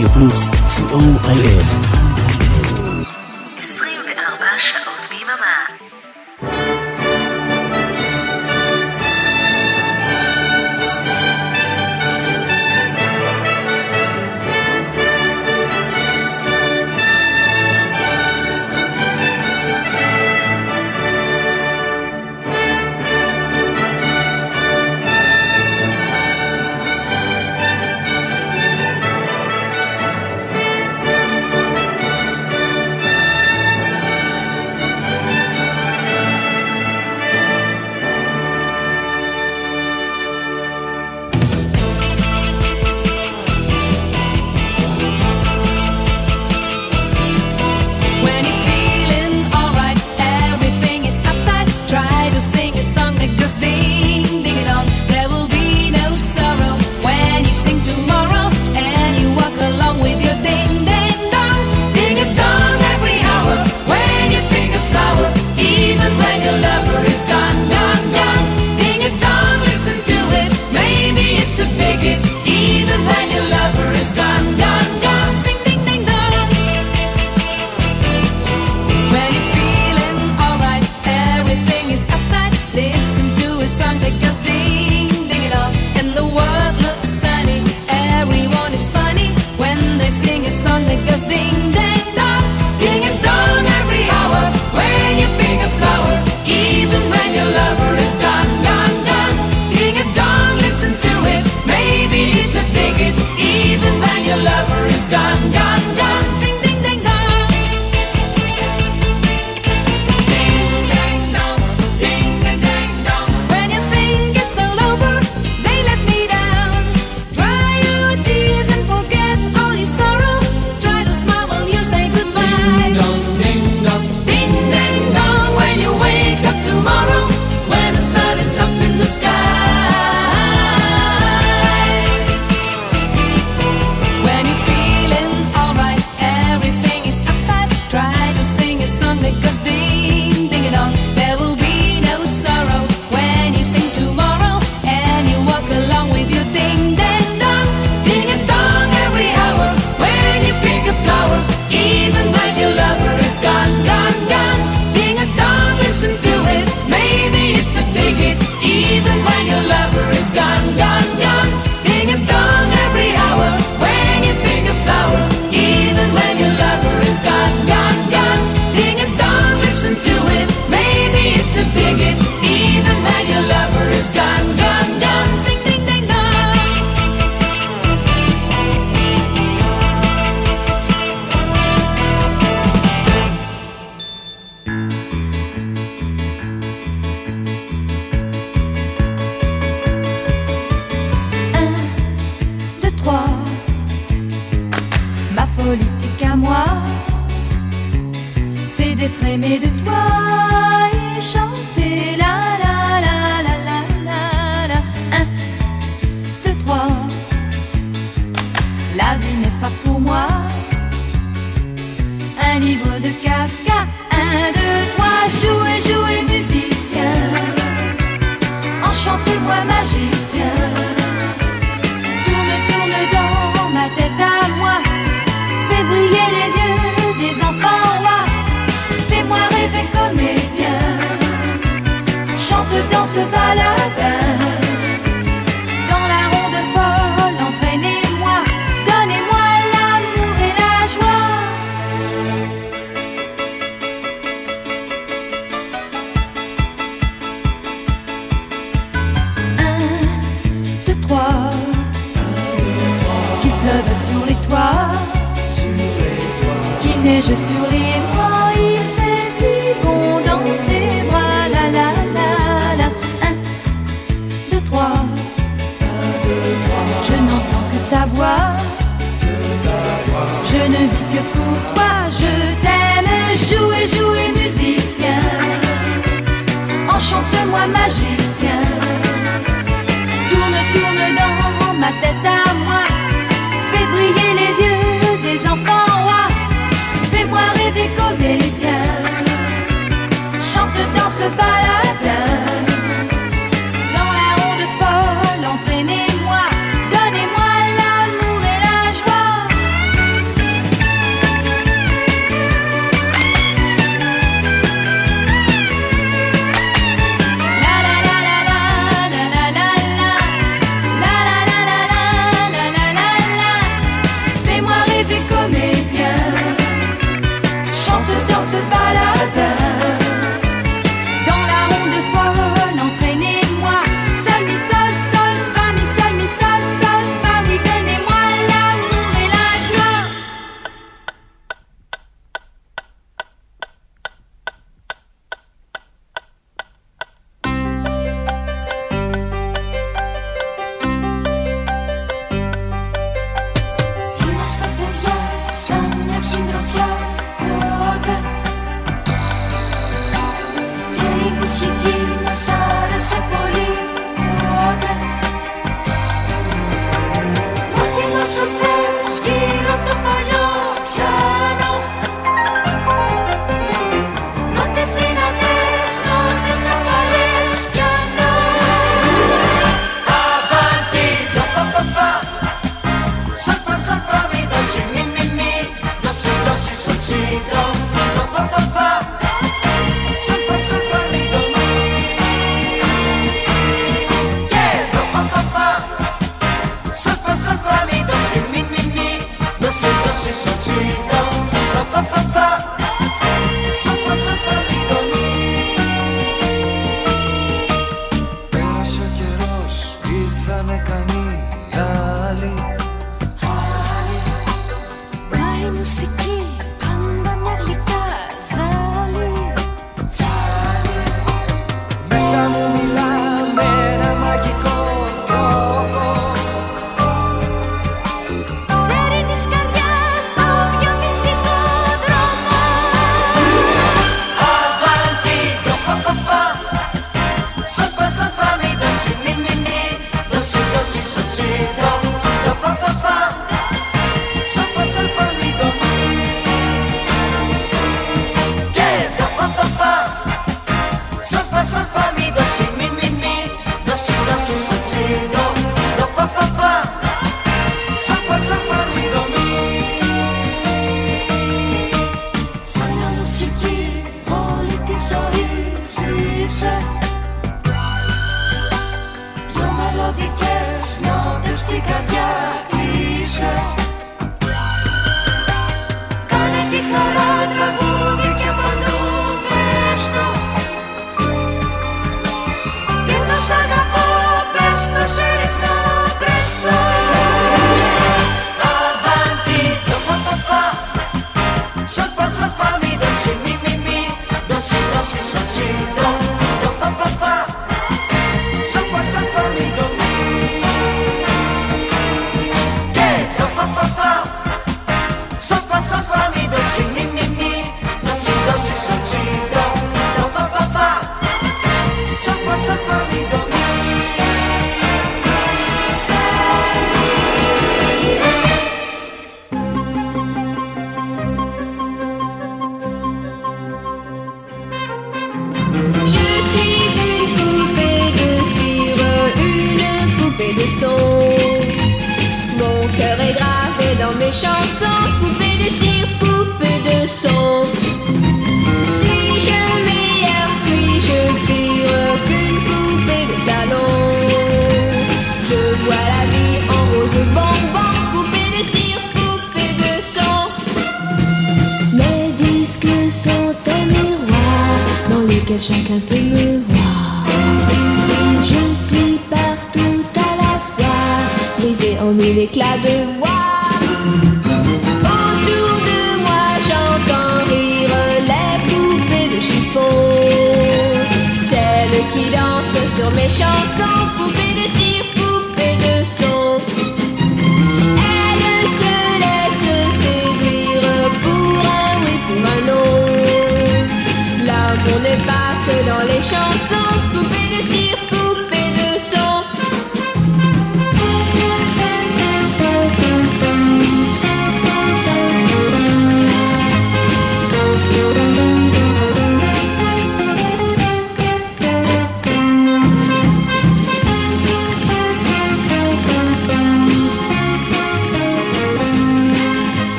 Media Plus COIS.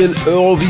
Special Eurovision.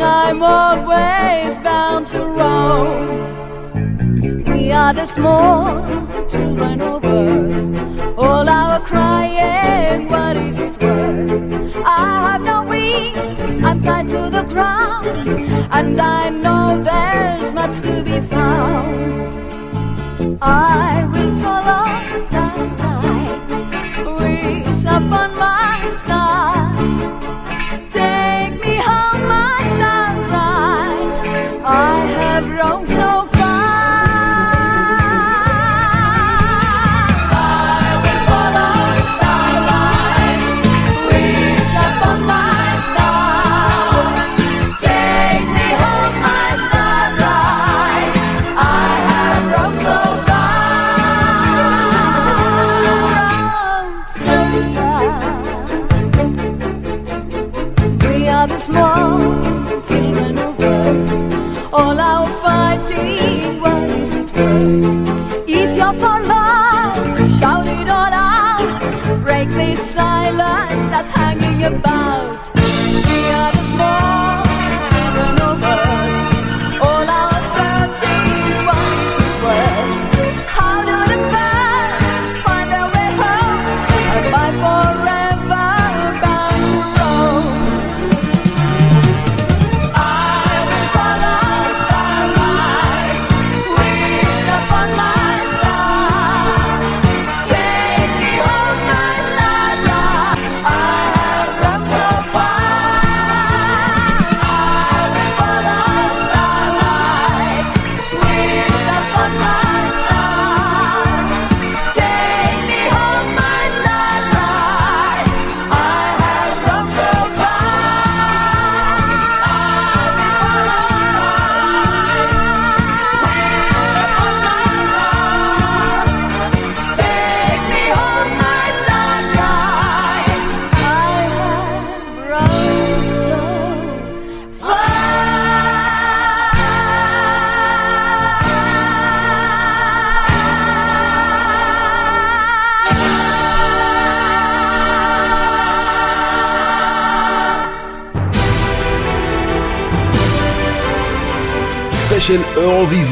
and I'm always bound to roam. We are the small children of earth, all our crying, what is it worth? I have no wings, I'm tied to the ground, and I know there's much to be found. I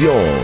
Televisión.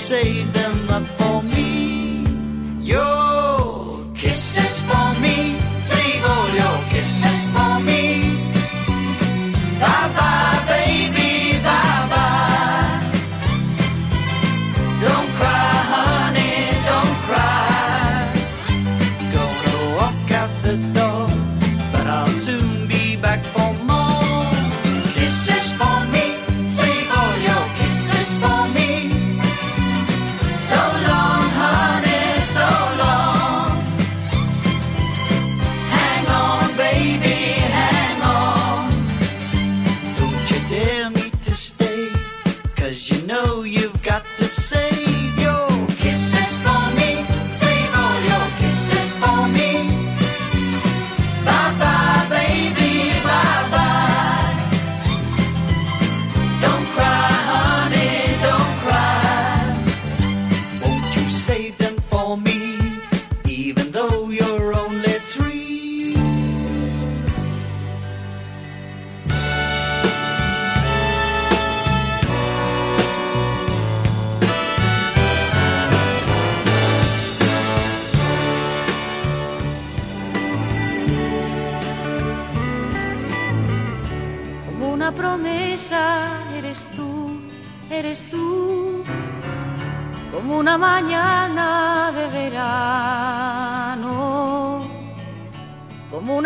save them up for me. Your kisses for me.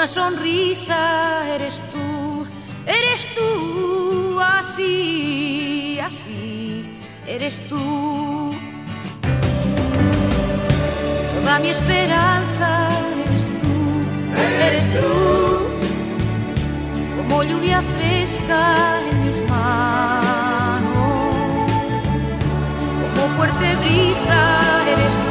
una sonrisa eres tú, eres tú así, así, eres tú. Toda mi esperanza eres tú, eres tú, como lluvia fresca en mis manos, como fuerte brisa eres tú.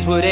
trees would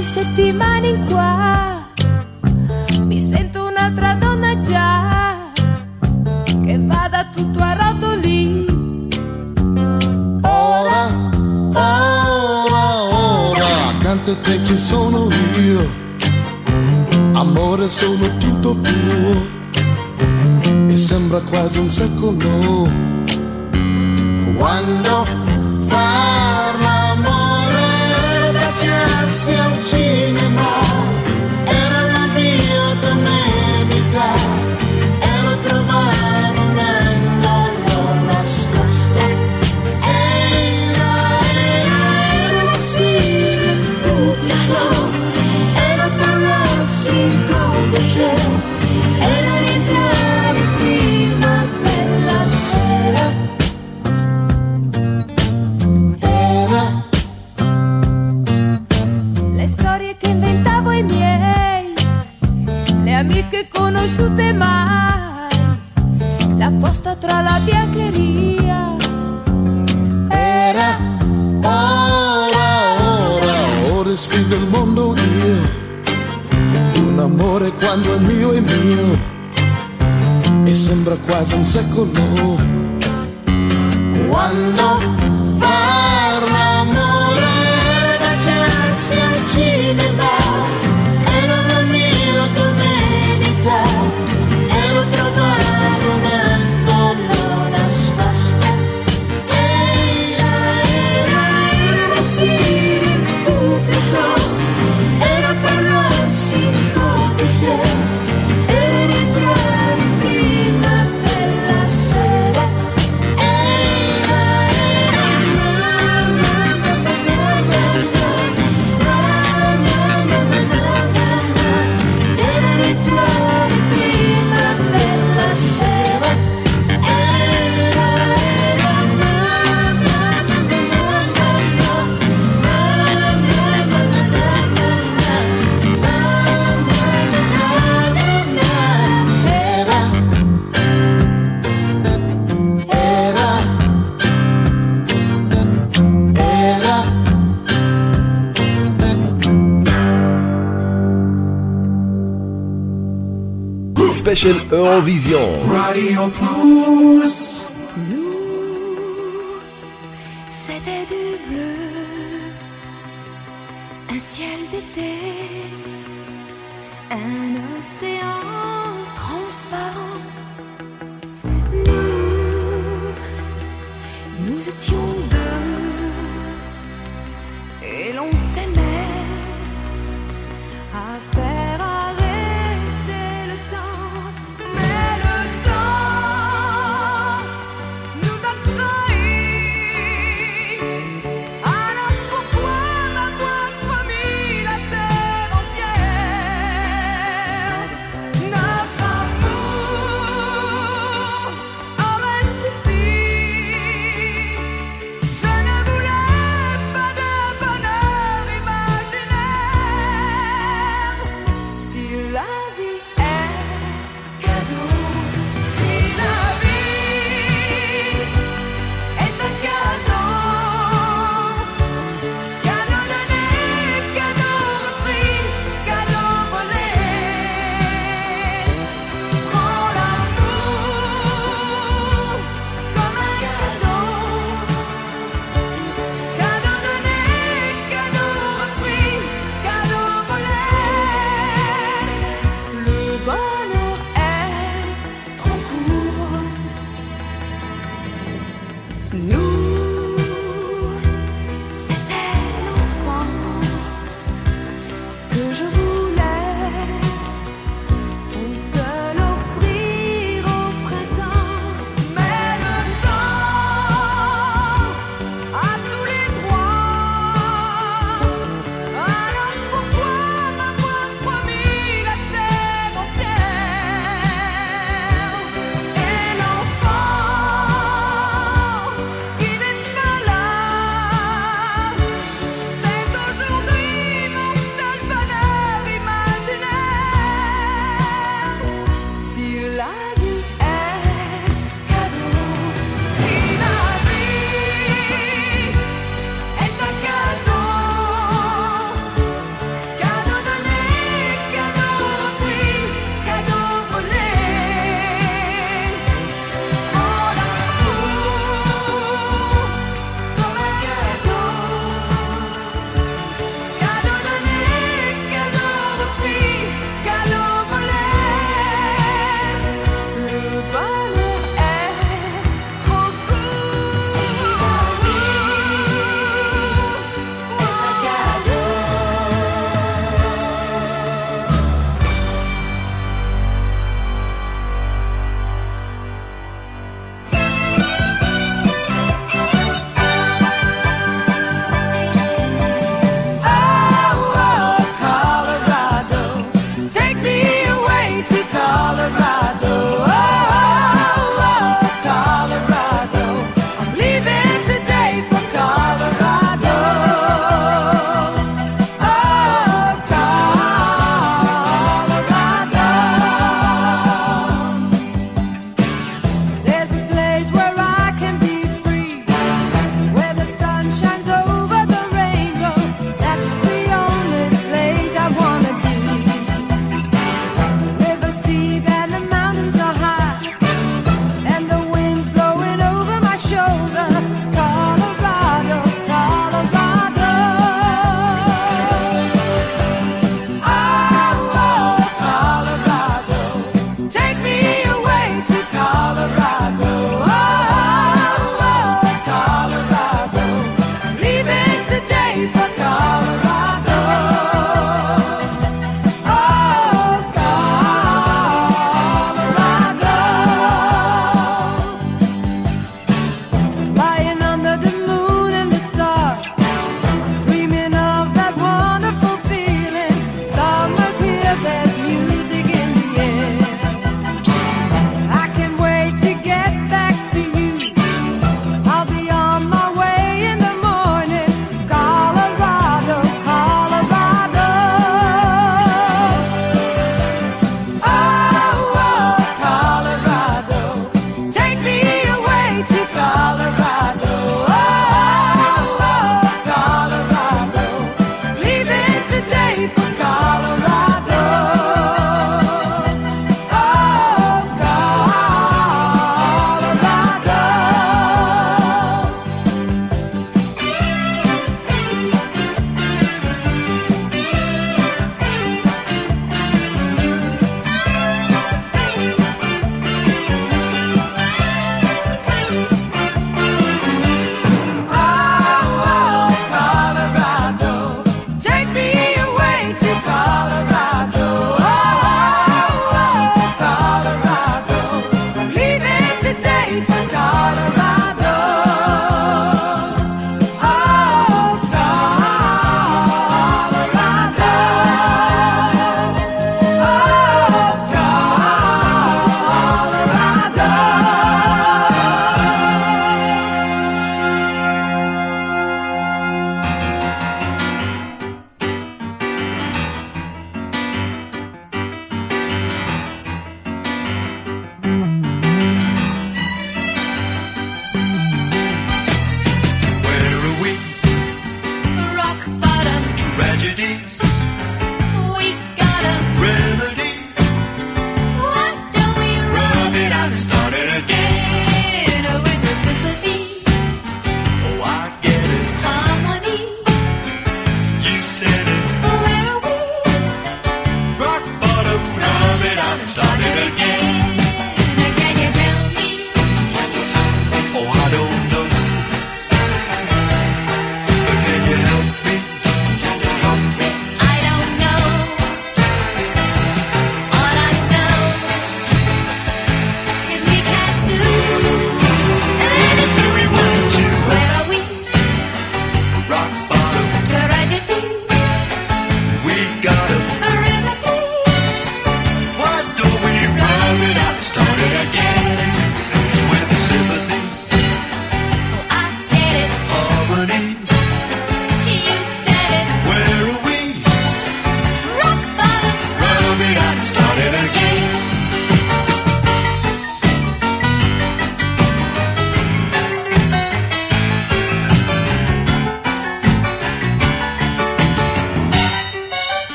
di settimane in qua. Mi sento un'altra donna già che vada tutto a rotoli. Ora ora ora. Accanto a te ci sono io. Amore sono tutto tuo. E sembra quasi un secolo. Quando fai amore quando è mio è mio e sembra quasi un secolo. Quando Session Eurovision. Radio Plus.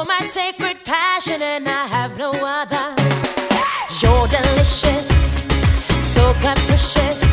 You're my sacred passion, and I have no other. You're delicious, so capricious.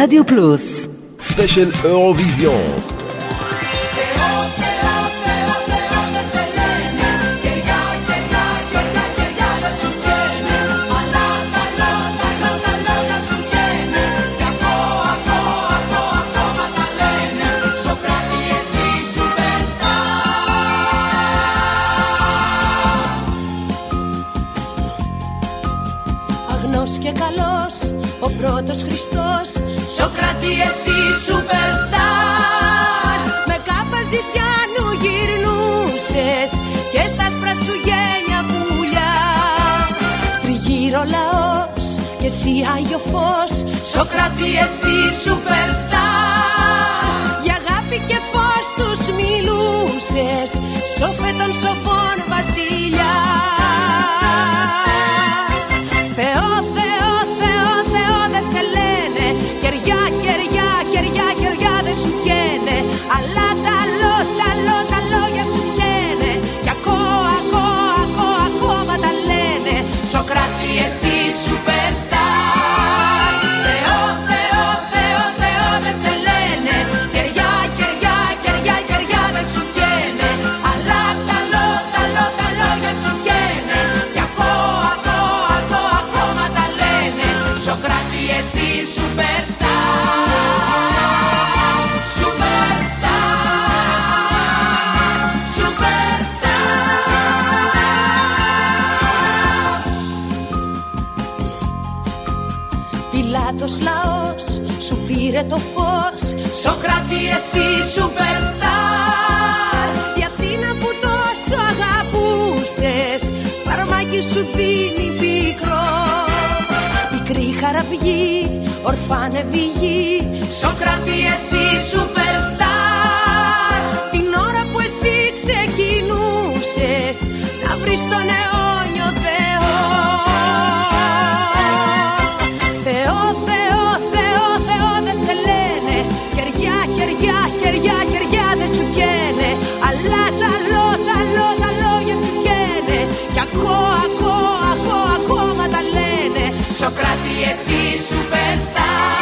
ברדיו פלוס. ספיישל אירוויזיון ίδιο φως. Σοκράτη εσύ superstar. Για αγάπη και φως τους μιλούσες. Σοφέ των σοφών βασιλιά. Αίγυπτος λαός σου πήρε το φως. Σοκράτη εσύ σούπερστάρ Η Αθήνα που τόσο αγαπούσες φαρμάκι σου δίνει πικρό. Πικρή χαραυγή, ορφάνε γη Σοκράτη εσύ σούπερστάρ Την ώρα που εσύ ξεκινούσες να βρεις τον αιώνα Σοφραντίε ή Σουπεστάλλοι.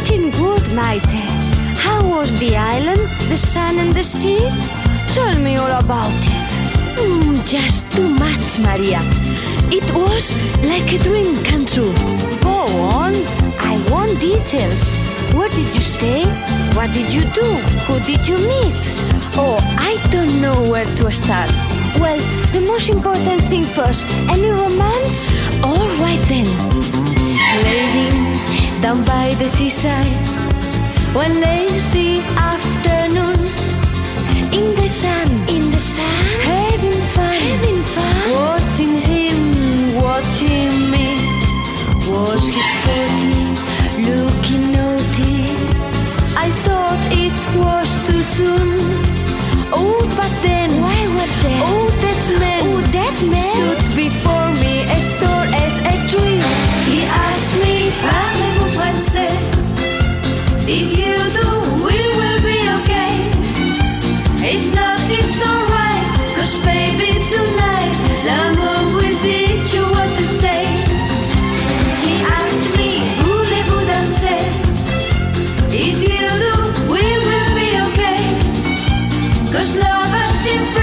Looking good, Maite. How was the island, the sun and the sea? Tell me all about it. Mm, just too much, Maria. It was like a dream come true. Go on. I want details. Where did you stay? What did you do? Who did you meet? Oh, I don't know where to start. Well, the most important thing first. Any romance? All right then. Lady, down by the seaside, one lazy afternoon, in the sun, In the sun? having fun, Having fun? watching him, watching me. Was he sporty? Looking naughty? I thought it was too soon. Oh, but then, Why were there? oh, that man, Oh, that man? stood before me as tall If you do, we will be okay. If not, it's alright. Cause baby, tonight, l'amour will teach you what to say. He asked me, voulez-vous danser? If you do, we will be okay. Cause lovers and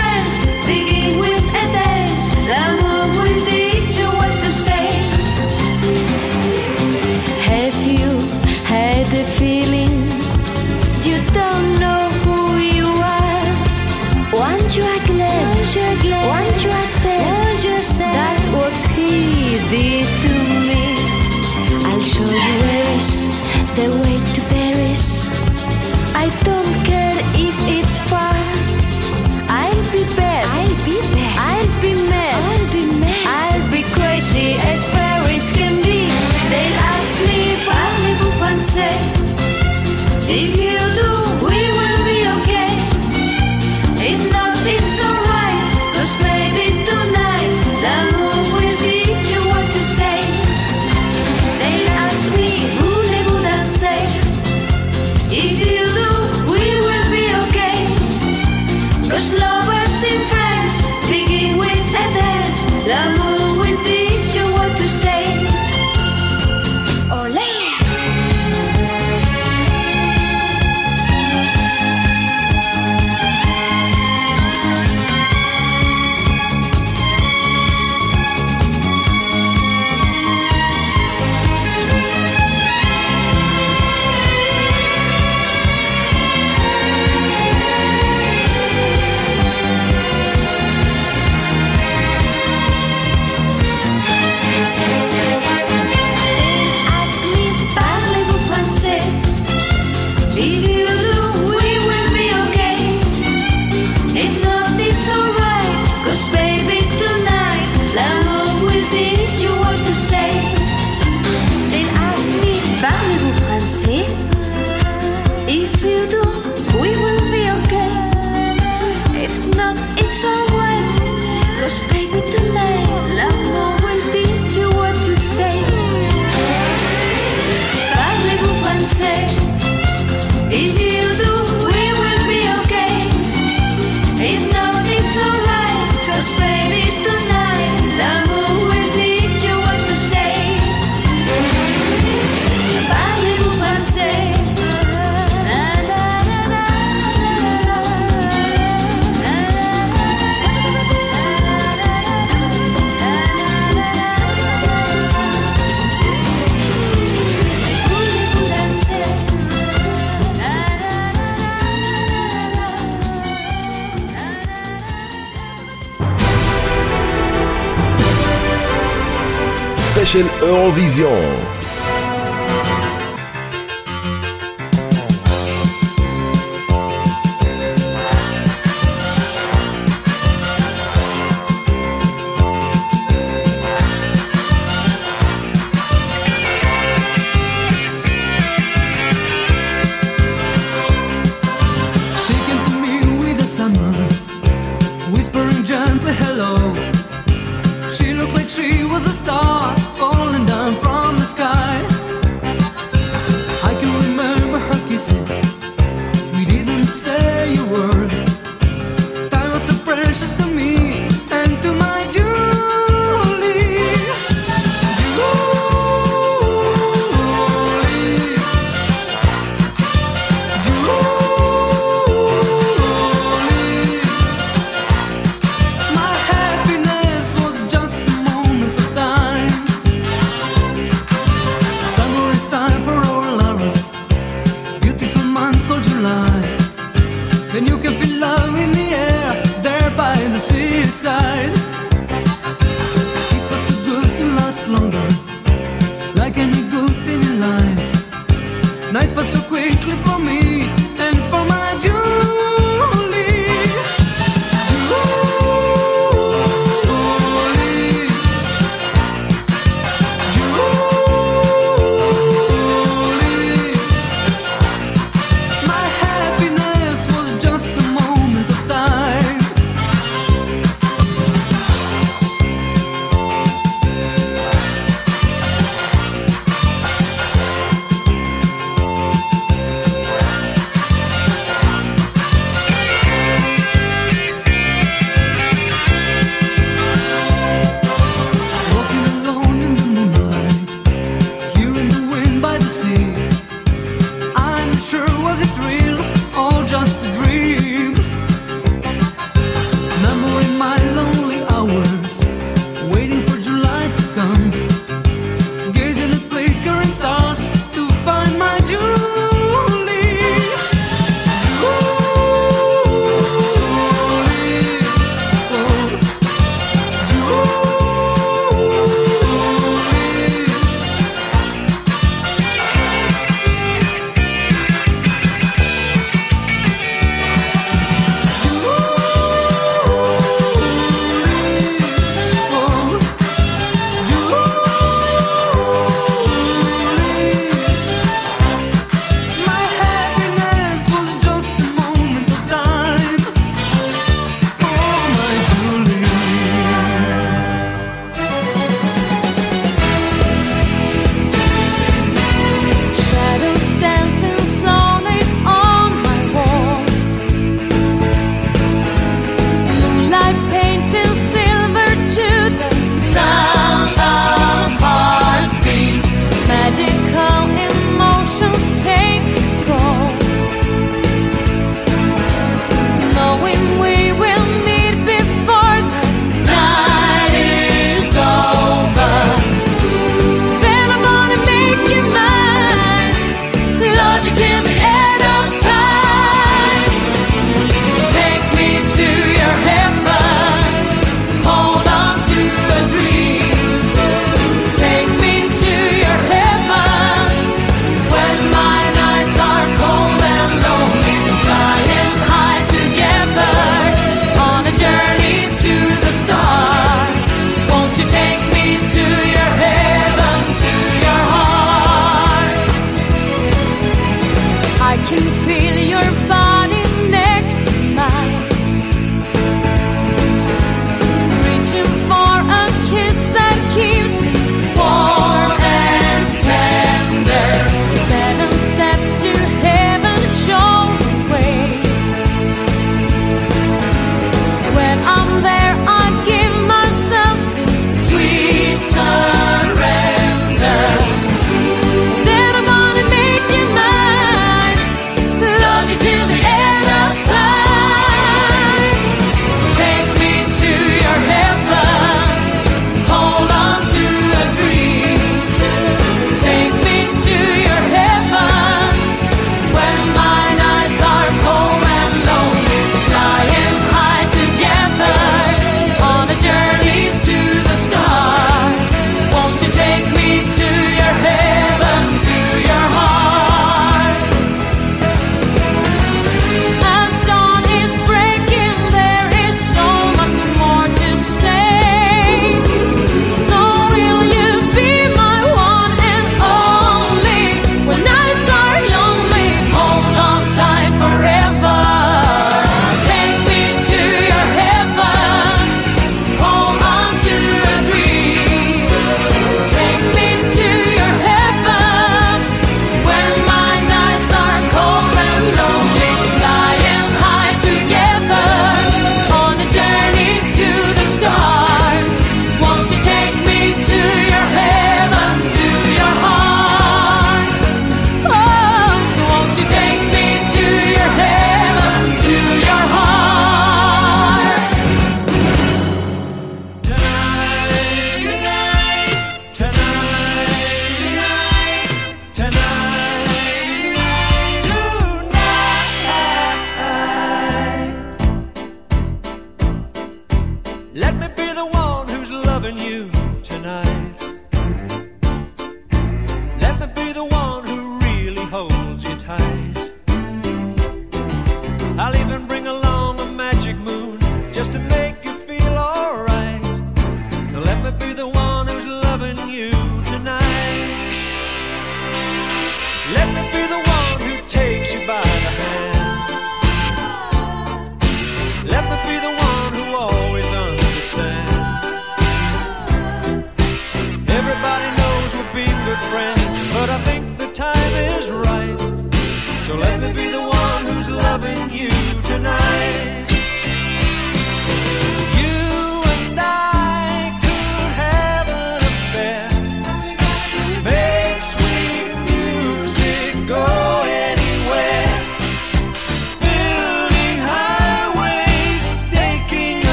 Special Eurovision.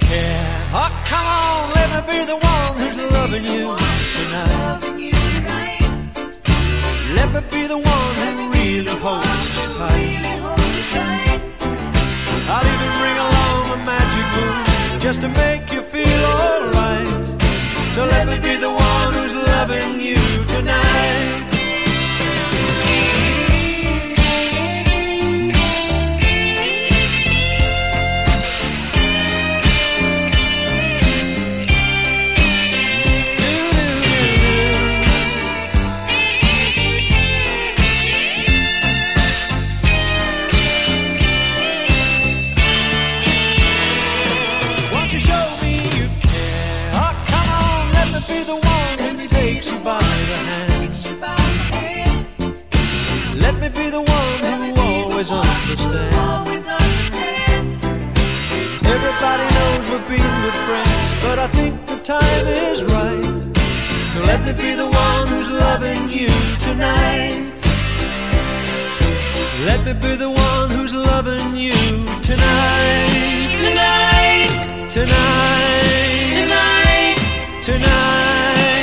Care? Oh, come on, let me be the one who's loving you tonight. Let me be the one who really holds you tight. I'll even bring along a magic moon just to make you feel alright. So let me be the one who's loving you tonight. Always understands. Everybody knows we've been good friends, but I think the time is right. So let me be the one who's loving you tonight. Let me be the one who's loving you. Tonight. Tonight. Tonight. Tonight. Tonight.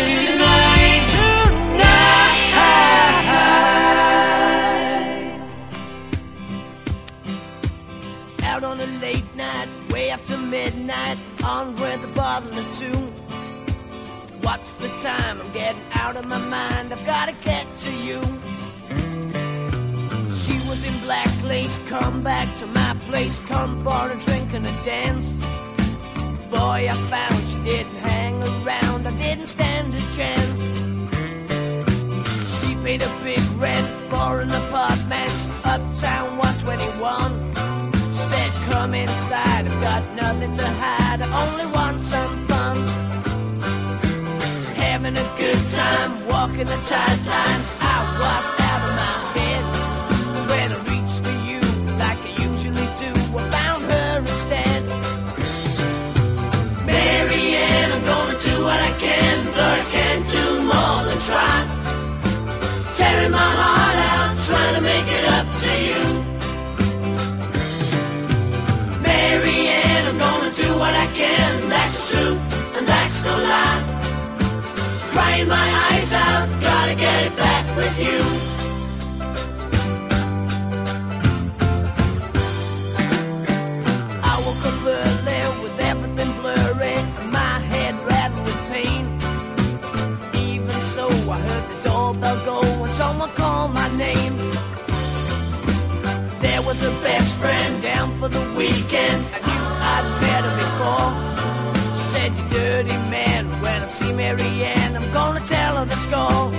Midnight, on with a bottle or two. What's the time? I'm getting out of my mind. I've gotta get to you. She was in black lace, come back to my place, come for a drink and a dance. Boy, I found she didn't hang around, I didn't stand a chance. She paid a big rent for an apartment, uptown 121. She said, Come inside, got nothing to hide, I only want some fun. Having a good time, walking a tight line, I was out of my head. 'Cause when I reached for you, like I usually do, I found her instead. Mary Ann, I'm gonna do what I can, but I can't do more than try. Tearing my heart my eyes out, gotta get it back with you. I woke up early with everything blurry my head rattled with pain. Even so, I heard the doorbell go and someone called my name. There was a best friend down for the weekend. I knew I'd met her before. Said, You dirty man, when I see Mary Ann, I'm gonna tell her the score.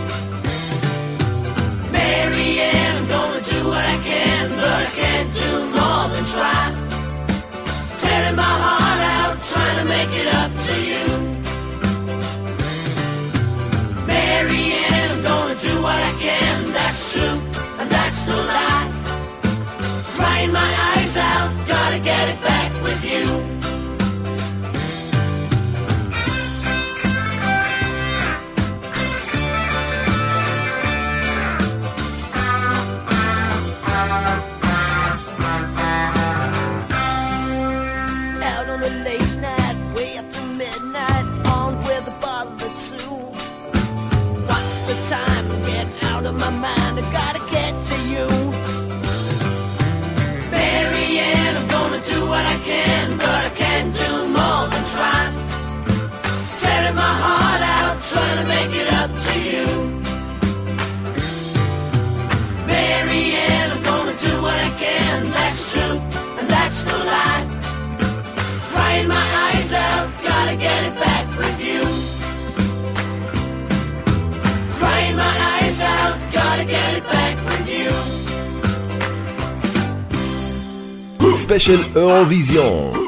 Mary Ann, I'm gonna do what I can, but I can't do more than try. Tearing my heart out, trying to make it up to you. Mary Ann, I'm gonna do what I can, that's true, and that's no lie. Crying my eyes out, gotta get it back with you. trying to make it up to you. Mary Ann, I'm gonna do what I can. That's true, and that's no lie. Crying my eyes out, gotta get it back with you. Crying my eyes out, gotta get it back with you. Special Eurovision.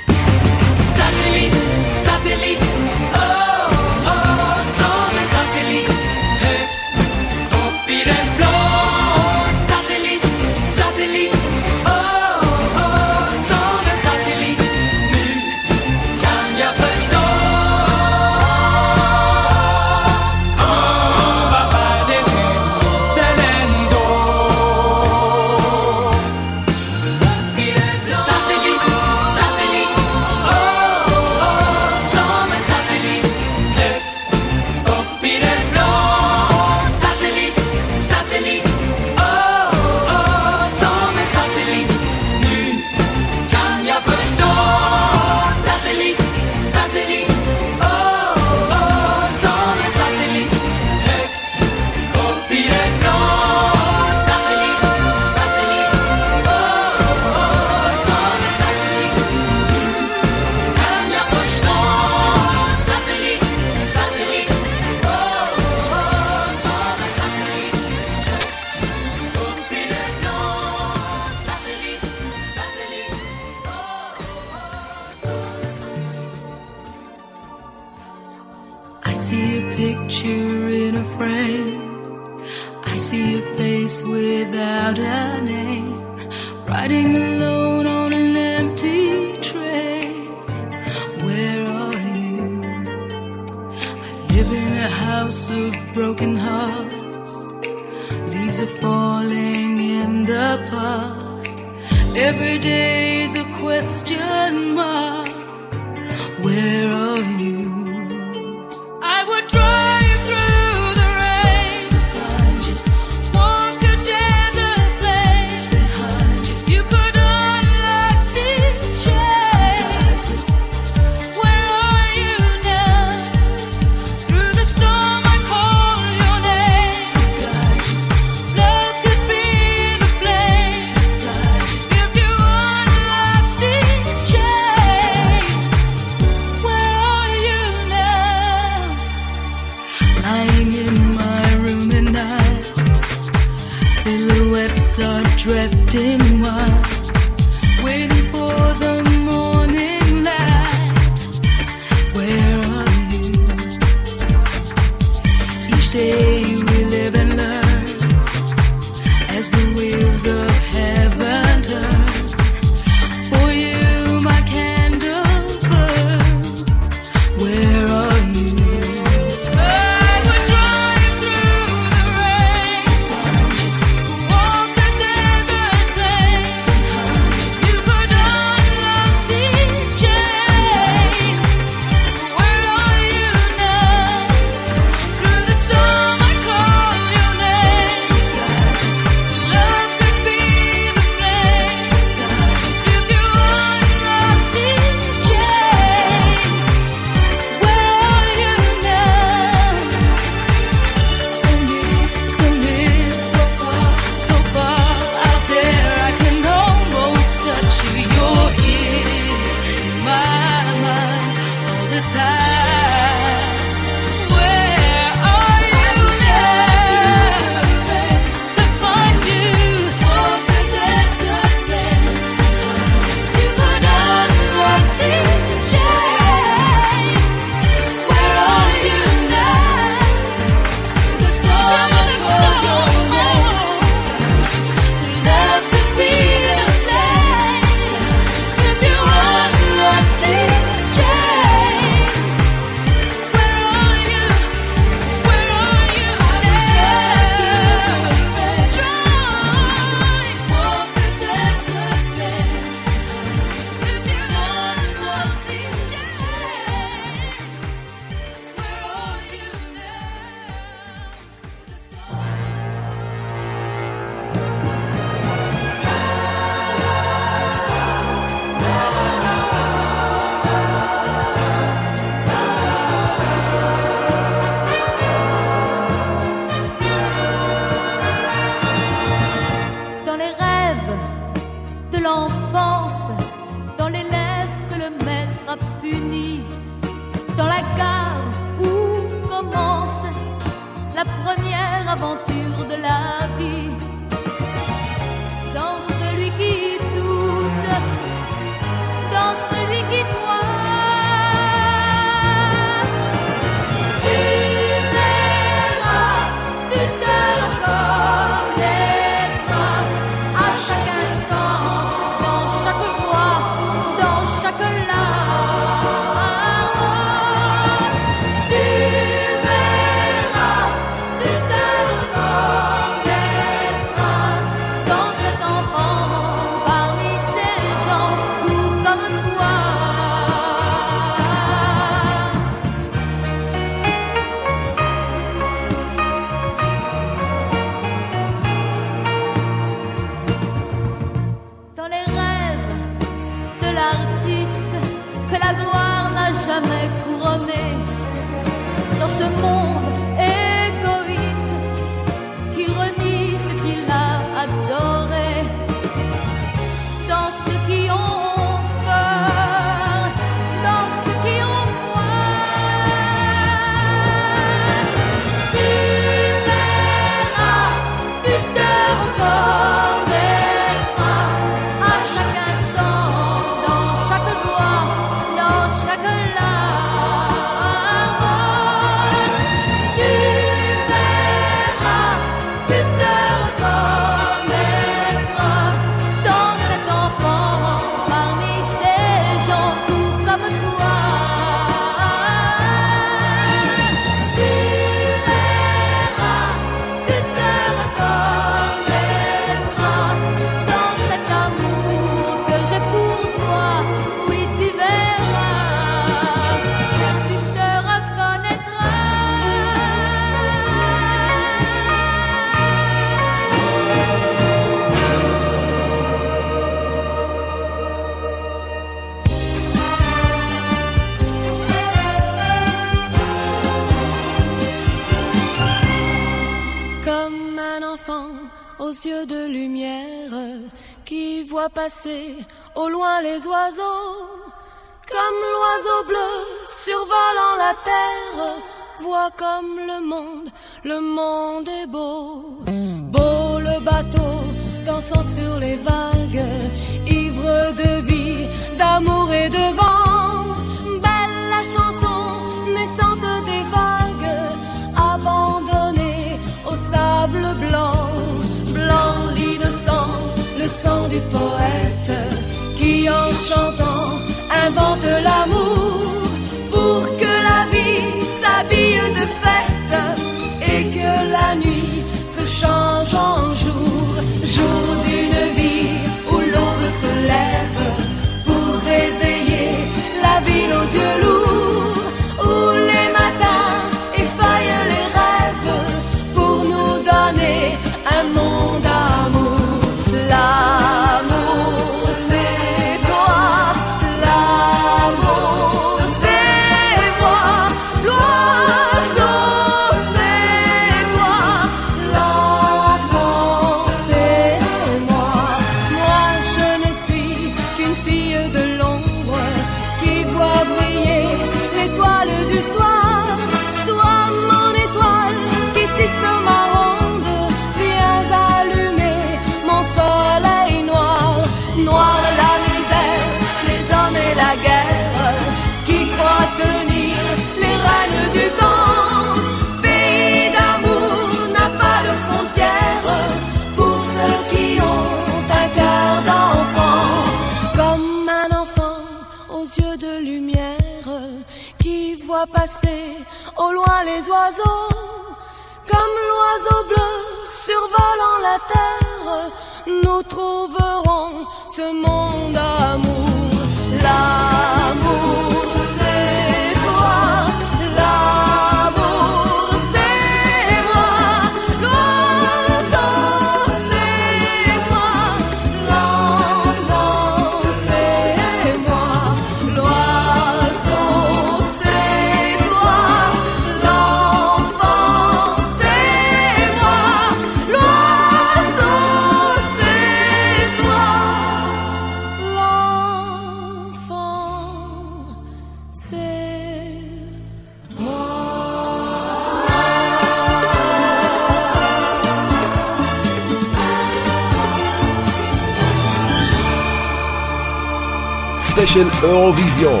spécial Eurovision.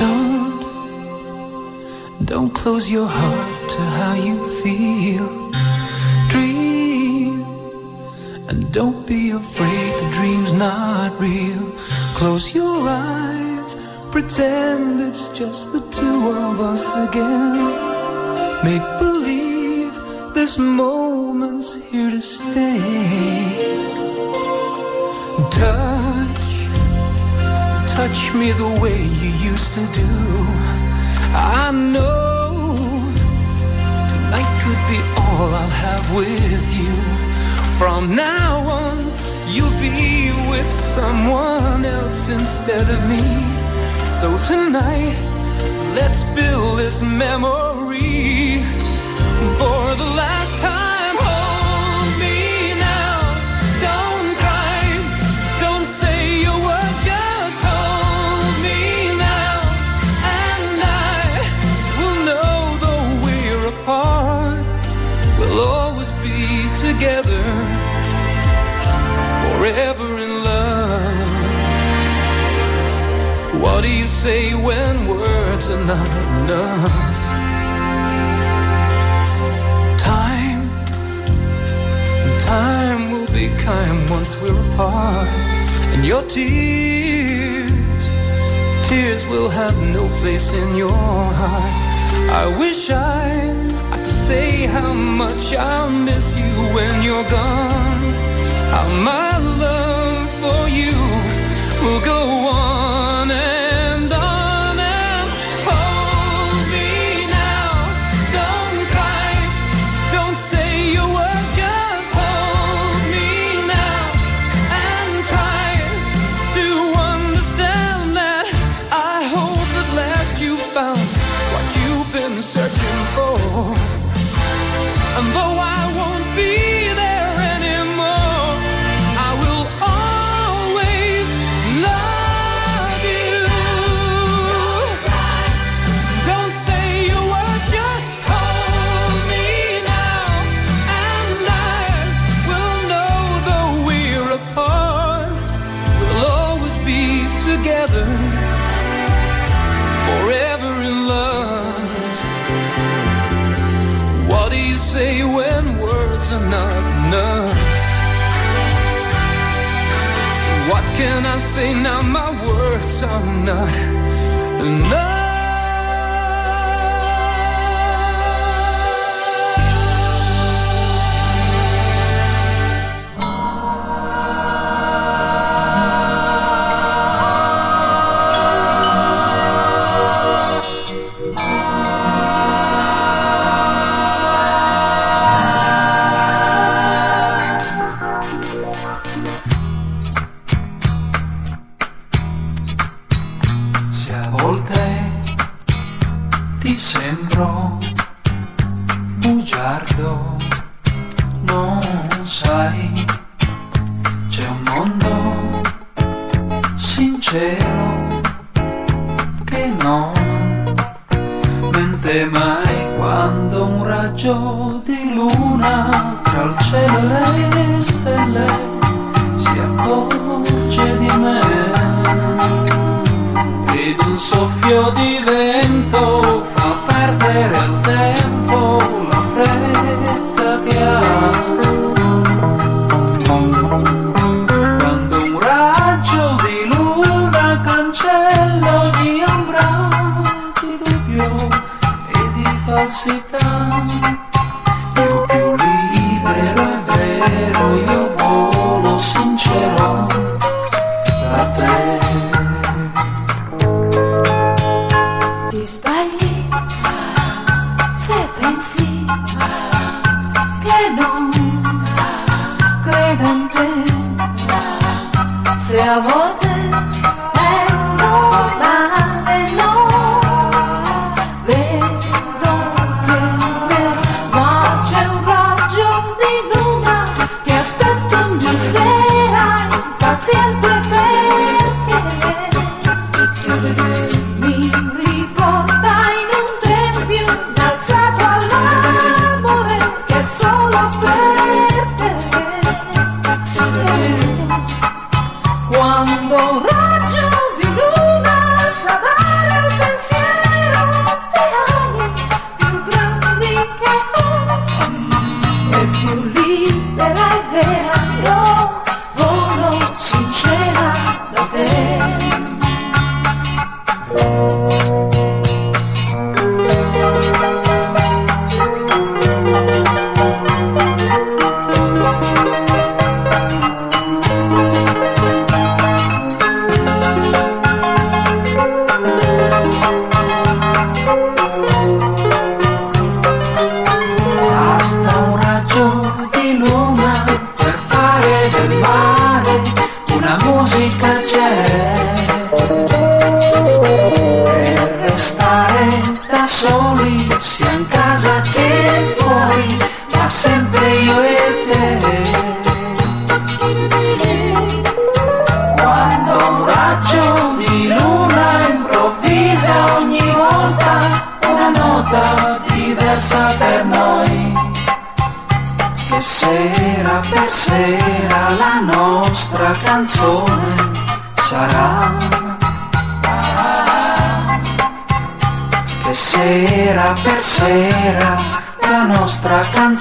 Don't, don't close your heart to how you feel. Dream, and don't be afraid the dream's not real. Close your eyes, pretend it's just the two of us again. Make touch me the way you used to do. I know tonight could be all I'll have with you. From now on, you'll be with someone else instead of me. So tonight, let's fill this memory together forever in love. What do you say when words are not enough? Time, time will be kind once we're apart, and your tears, tears will have no place in your heart. I wish I say how much I'll miss you when you're gone. How my love for you will go are not enough.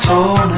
सून्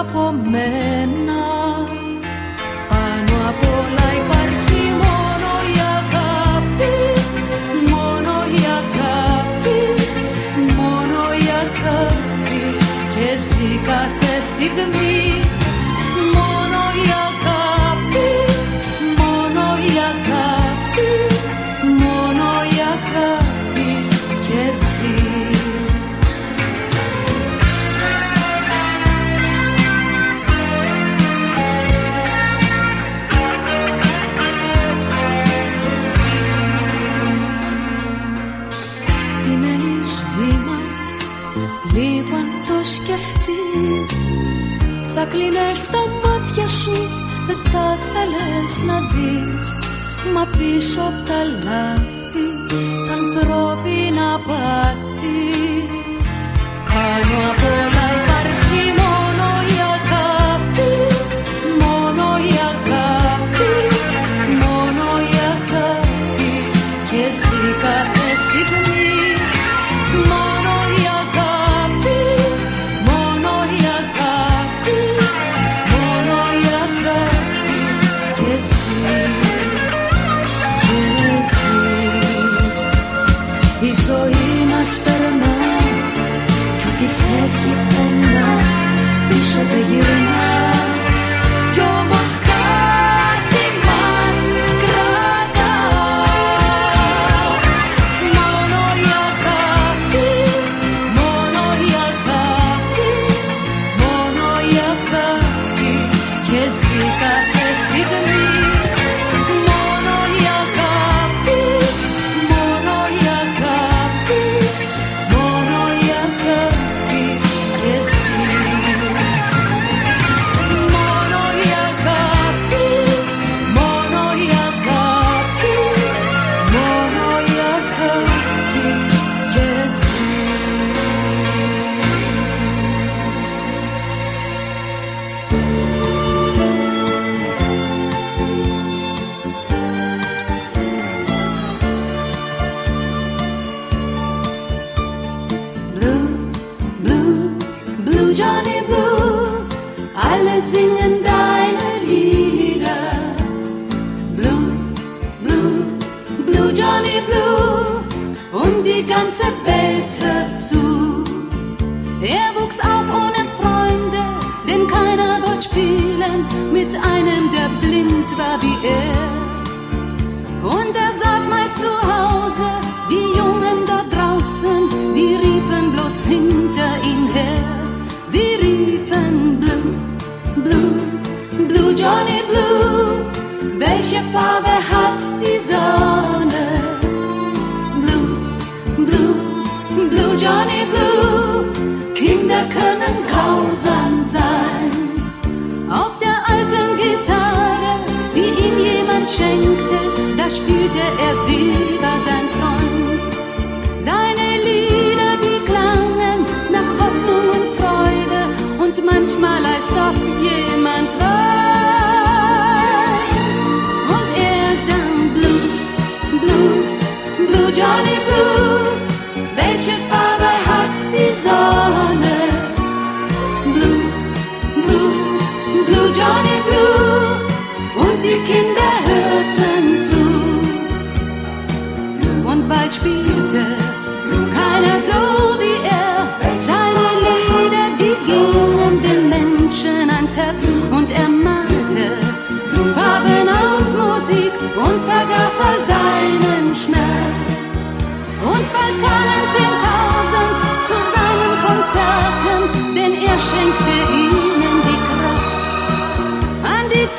από μένα. Πάνω απ' όλα υπάρχει μόνο η αγάπη Μόνο η αγάπη, μόνο η αγάπη. Και εσύ κάθε στιγμή Μα πίσω απ' τα λάθη Τα ανθρώπινα πάθη. Πάνω από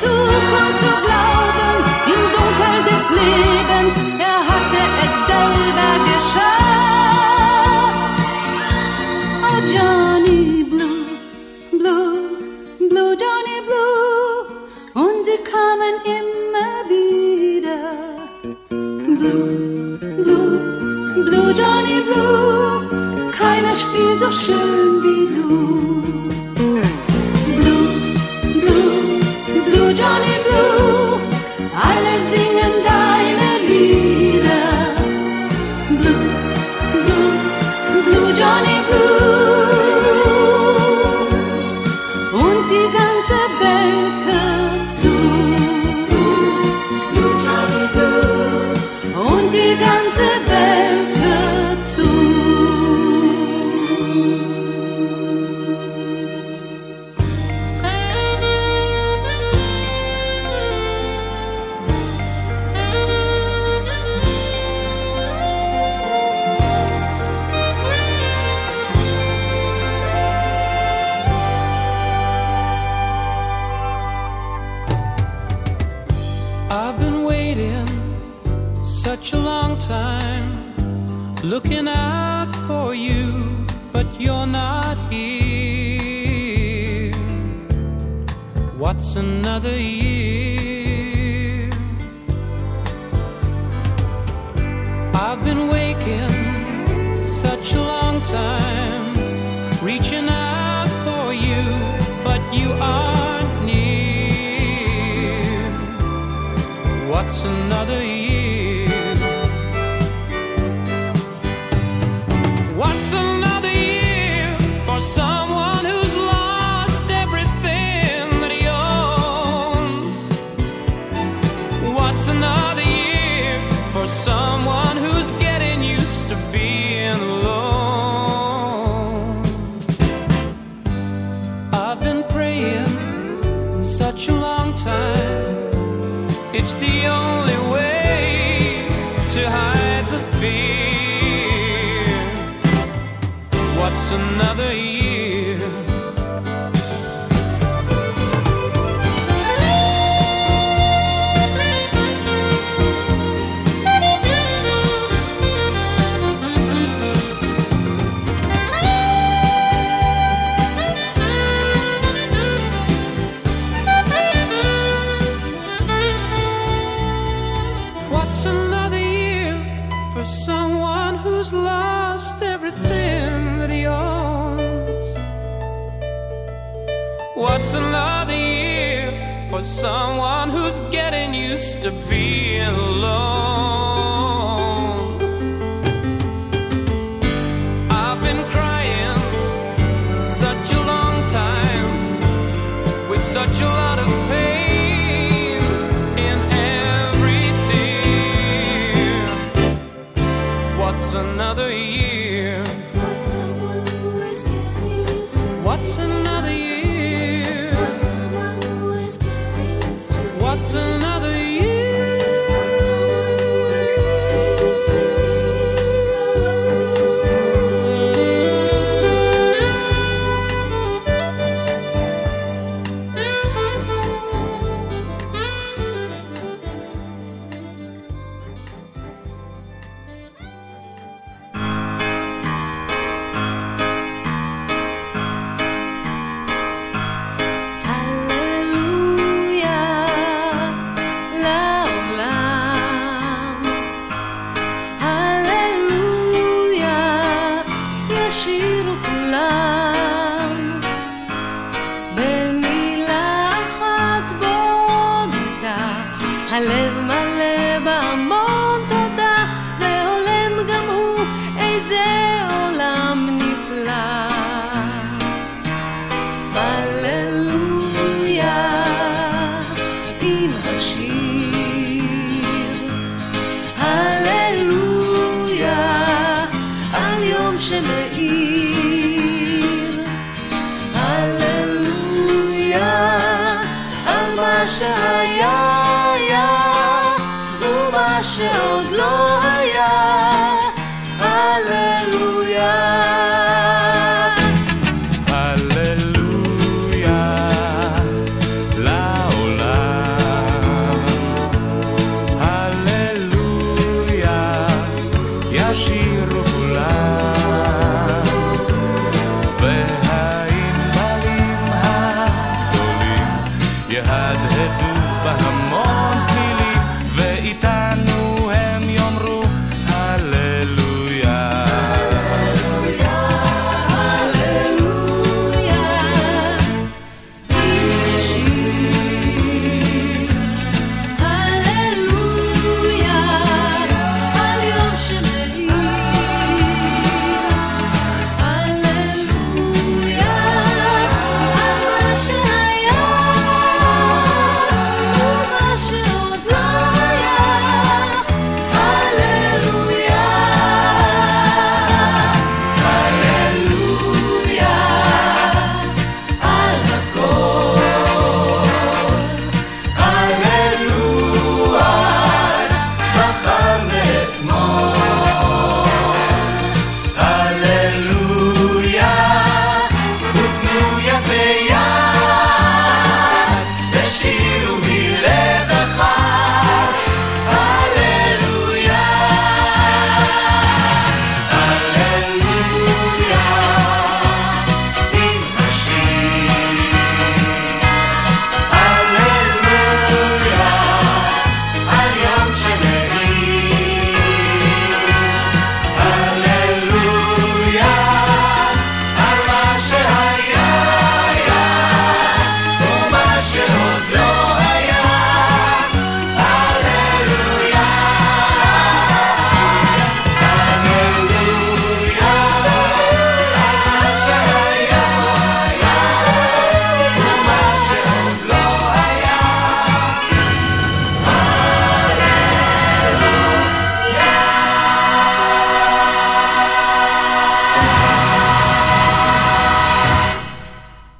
触碰 another year? What's another year? What's another